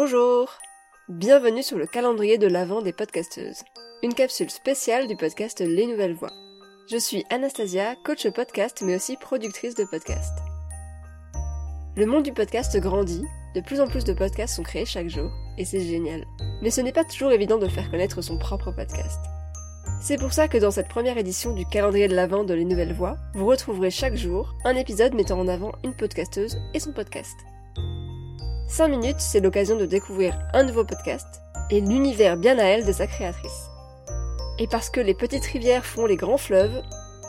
Bonjour Bienvenue sur le calendrier de l'Avent des podcasteuses, une capsule spéciale du podcast Les Nouvelles Voix. Je suis Anastasia, coach podcast mais aussi productrice de podcast. Le monde du podcast grandit, de plus en plus de podcasts sont créés chaque jour, et c'est génial. Mais ce n'est pas toujours évident de faire connaître son propre podcast. C'est pour ça que dans cette première édition du calendrier de l'Avent de Les Nouvelles Voix, vous retrouverez chaque jour un épisode mettant en avant une podcasteuse et son podcast. 5 minutes, c'est l'occasion de découvrir un nouveau podcast et l'univers bien à elle de sa créatrice. Et parce que les petites rivières font les grands fleuves,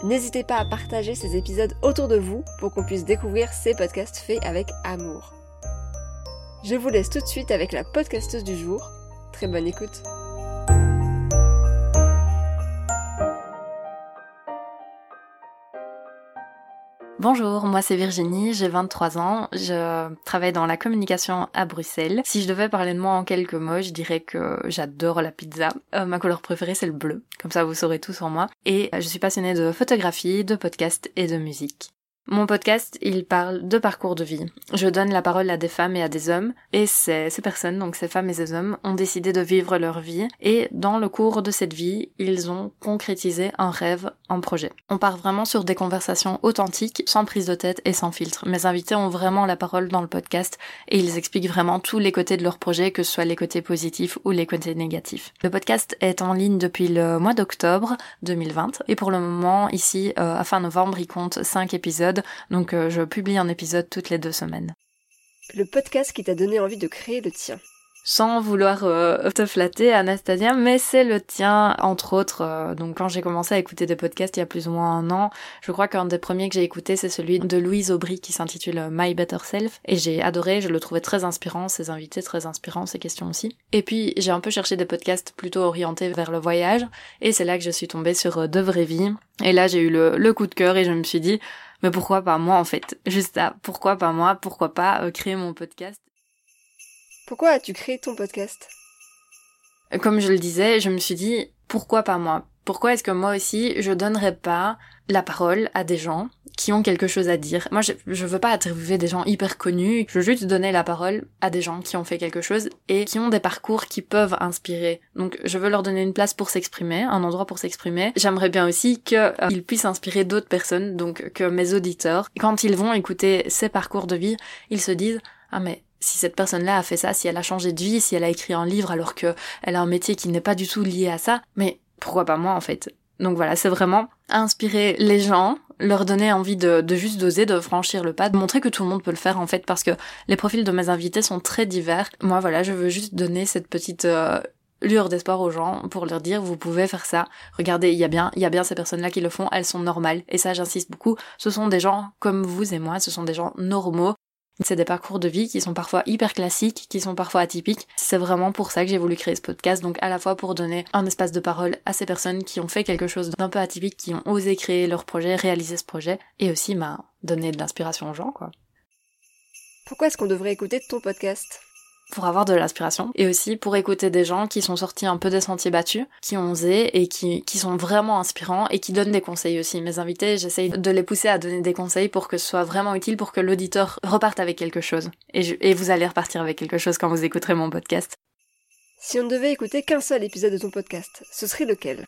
n'hésitez pas à partager ces épisodes autour de vous pour qu'on puisse découvrir ces podcasts faits avec amour. Je vous laisse tout de suite avec la podcasteuse du jour. Très bonne écoute. Bonjour, moi c'est Virginie, j'ai 23 ans, je travaille dans la communication à Bruxelles. Si je devais parler de moi en quelques mots, je dirais que j'adore la pizza. Euh, ma couleur préférée c'est le bleu, comme ça vous saurez tout sur moi. Et je suis passionnée de photographie, de podcast et de musique. Mon podcast, il parle de parcours de vie. Je donne la parole à des femmes et à des hommes, et ces, personnes, donc ces femmes et ces hommes, ont décidé de vivre leur vie, et dans le cours de cette vie, ils ont concrétisé un rêve en projet. On part vraiment sur des conversations authentiques, sans prise de tête et sans filtre. Mes invités ont vraiment la parole dans le podcast, et ils expliquent vraiment tous les côtés de leur projet, que ce soit les côtés positifs ou les côtés négatifs. Le podcast est en ligne depuis le mois d'octobre 2020, et pour le moment, ici, euh, à fin novembre, il compte 5 épisodes donc euh, je publie un épisode toutes les deux semaines. Le podcast qui t'a donné envie de créer le tien. Sans vouloir euh, te flatter, Anastasia, mais c'est le tien, entre autres. Euh, donc quand j'ai commencé à écouter des podcasts il y a plus ou moins un an, je crois qu'un des premiers que j'ai écouté, c'est celui de Louise Aubry qui s'intitule My Better Self. Et j'ai adoré, je le trouvais très inspirant, ses invités très inspirants, ses questions aussi. Et puis j'ai un peu cherché des podcasts plutôt orientés vers le voyage, et c'est là que je suis tombée sur De Vraie Vie. Et là j'ai eu le, le coup de cœur et je me suis dit, mais pourquoi pas moi en fait? Juste ça, pourquoi pas moi? Pourquoi pas euh, créer mon podcast Pourquoi as-tu créé ton podcast? Comme je le disais, je me suis dit pourquoi pas moi? Pourquoi est-ce que moi aussi je donnerais pas la parole à des gens qui ont quelque chose à dire? Moi, je, je veux pas interviewer des gens hyper connus, je veux juste donner la parole à des gens qui ont fait quelque chose et qui ont des parcours qui peuvent inspirer. Donc, je veux leur donner une place pour s'exprimer, un endroit pour s'exprimer. J'aimerais bien aussi qu'ils euh, puissent inspirer d'autres personnes, donc que mes auditeurs, quand ils vont écouter ces parcours de vie, ils se disent ah mais si cette personne-là a fait ça, si elle a changé de vie, si elle a écrit un livre alors que elle a un métier qui n'est pas du tout lié à ça, mais pourquoi pas moi en fait? Donc voilà, c'est vraiment inspirer les gens, leur donner envie de, de juste d'oser, de franchir le pas, de montrer que tout le monde peut le faire en fait, parce que les profils de mes invités sont très divers. Moi voilà, je veux juste donner cette petite euh, lueur d'espoir aux gens pour leur dire vous pouvez faire ça. Regardez, il y a bien, il y a bien ces personnes-là qui le font, elles sont normales. Et ça, j'insiste beaucoup. Ce sont des gens comme vous et moi, ce sont des gens normaux c'est des parcours de vie qui sont parfois hyper classiques, qui sont parfois atypiques. C'est vraiment pour ça que j'ai voulu créer ce podcast, donc à la fois pour donner un espace de parole à ces personnes qui ont fait quelque chose d'un peu atypique, qui ont osé créer leur projet, réaliser ce projet, et aussi m'a bah, donner de l'inspiration aux gens, quoi. Pourquoi est-ce qu'on devrait écouter ton podcast? Pour avoir de l'inspiration et aussi pour écouter des gens qui sont sortis un peu des sentiers battus, qui ont osé et qui, sont vraiment inspirants et qui donnent des conseils aussi. Mes invités, j'essaye de les pousser à donner des conseils pour que ce soit vraiment utile pour que l'auditeur reparte avec quelque chose. Et, et vous allez repartir avec quelque chose quand vous écouterez mon podcast. Si on ne devait écouter qu'un seul épisode de ton podcast, ce serait lequel?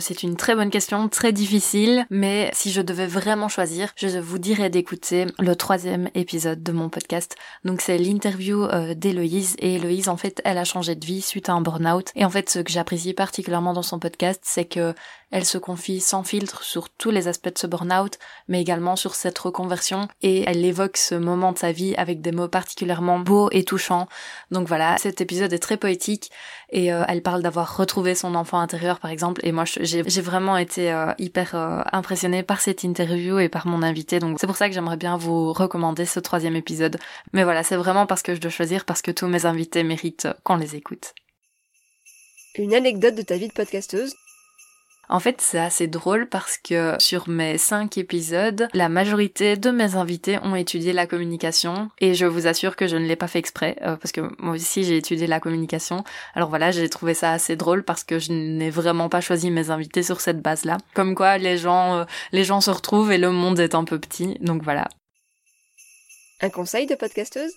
C'est une très bonne question, très difficile, mais si je devais vraiment choisir, je vous dirais d'écouter le troisième épisode de mon podcast. Donc c'est l'interview euh, d'Héloïse, et Héloïse, en fait, elle a changé de vie suite à un burn-out. Et en fait, ce que j'apprécie particulièrement dans son podcast, c'est que elle se confie sans filtre sur tous les aspects de ce burn-out, mais également sur cette reconversion, et elle évoque ce moment de sa vie avec des mots particulièrement beaux et touchants. Donc voilà, cet épisode est très poétique, et euh, elle parle d'avoir retrouvé son enfant intérieur, par exemple, et moi j'ai vraiment été euh, hyper euh, impressionnée par cette interview et par mon invité, donc c'est pour ça que j'aimerais bien vous recommander ce troisième épisode. Mais voilà, c'est vraiment parce que je dois choisir, parce que tous mes invités méritent qu'on les écoute. Une anecdote de ta vie de podcasteuse en fait, c'est assez drôle parce que sur mes cinq épisodes, la majorité de mes invités ont étudié la communication et je vous assure que je ne l'ai pas fait exprès euh, parce que moi aussi j'ai étudié la communication. Alors voilà, j'ai trouvé ça assez drôle parce que je n'ai vraiment pas choisi mes invités sur cette base-là. Comme quoi les gens, euh, les gens se retrouvent et le monde est un peu petit. Donc voilà. Un conseil de podcasteuse?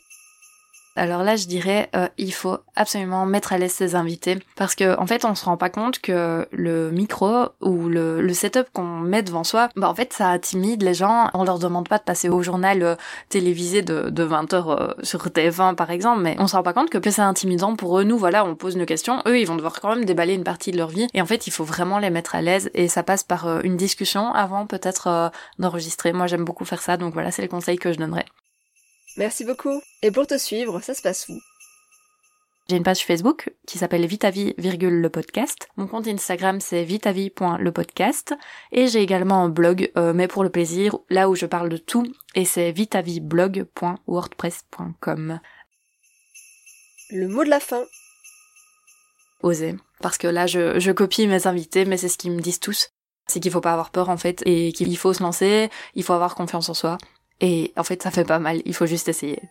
Alors là, je dirais, euh, il faut absolument mettre à l'aise ses invités parce que en fait, on se rend pas compte que le micro ou le, le setup qu'on met devant soi, bah en fait, ça intimide les gens. On leur demande pas de passer au journal euh, télévisé de, de 20 h euh, sur TF1 par exemple, mais on se rend pas compte que, que c'est intimidant pour eux. Nous, voilà, on pose nos questions, eux, ils vont devoir quand même déballer une partie de leur vie. Et en fait, il faut vraiment les mettre à l'aise et ça passe par une discussion avant peut-être d'enregistrer. Moi, j'aime beaucoup faire ça, donc voilà, c'est le conseil que je donnerais. Merci beaucoup. Et pour te suivre, ça se passe où? J'ai une page Facebook qui s'appelle Vitavie, le podcast. Mon compte Instagram c'est vitavie.lepodcast. Et j'ai également un blog, euh, mais pour le plaisir, là où je parle de tout, et c'est vitaviblog.wordpress.com. Le mot de la fin. Oser. Parce que là, je, je copie mes invités, mais c'est ce qu'ils me disent tous. C'est qu'il faut pas avoir peur en fait, et qu'il faut se lancer, il faut avoir confiance en soi. Et en fait, ça fait pas mal, il faut juste essayer.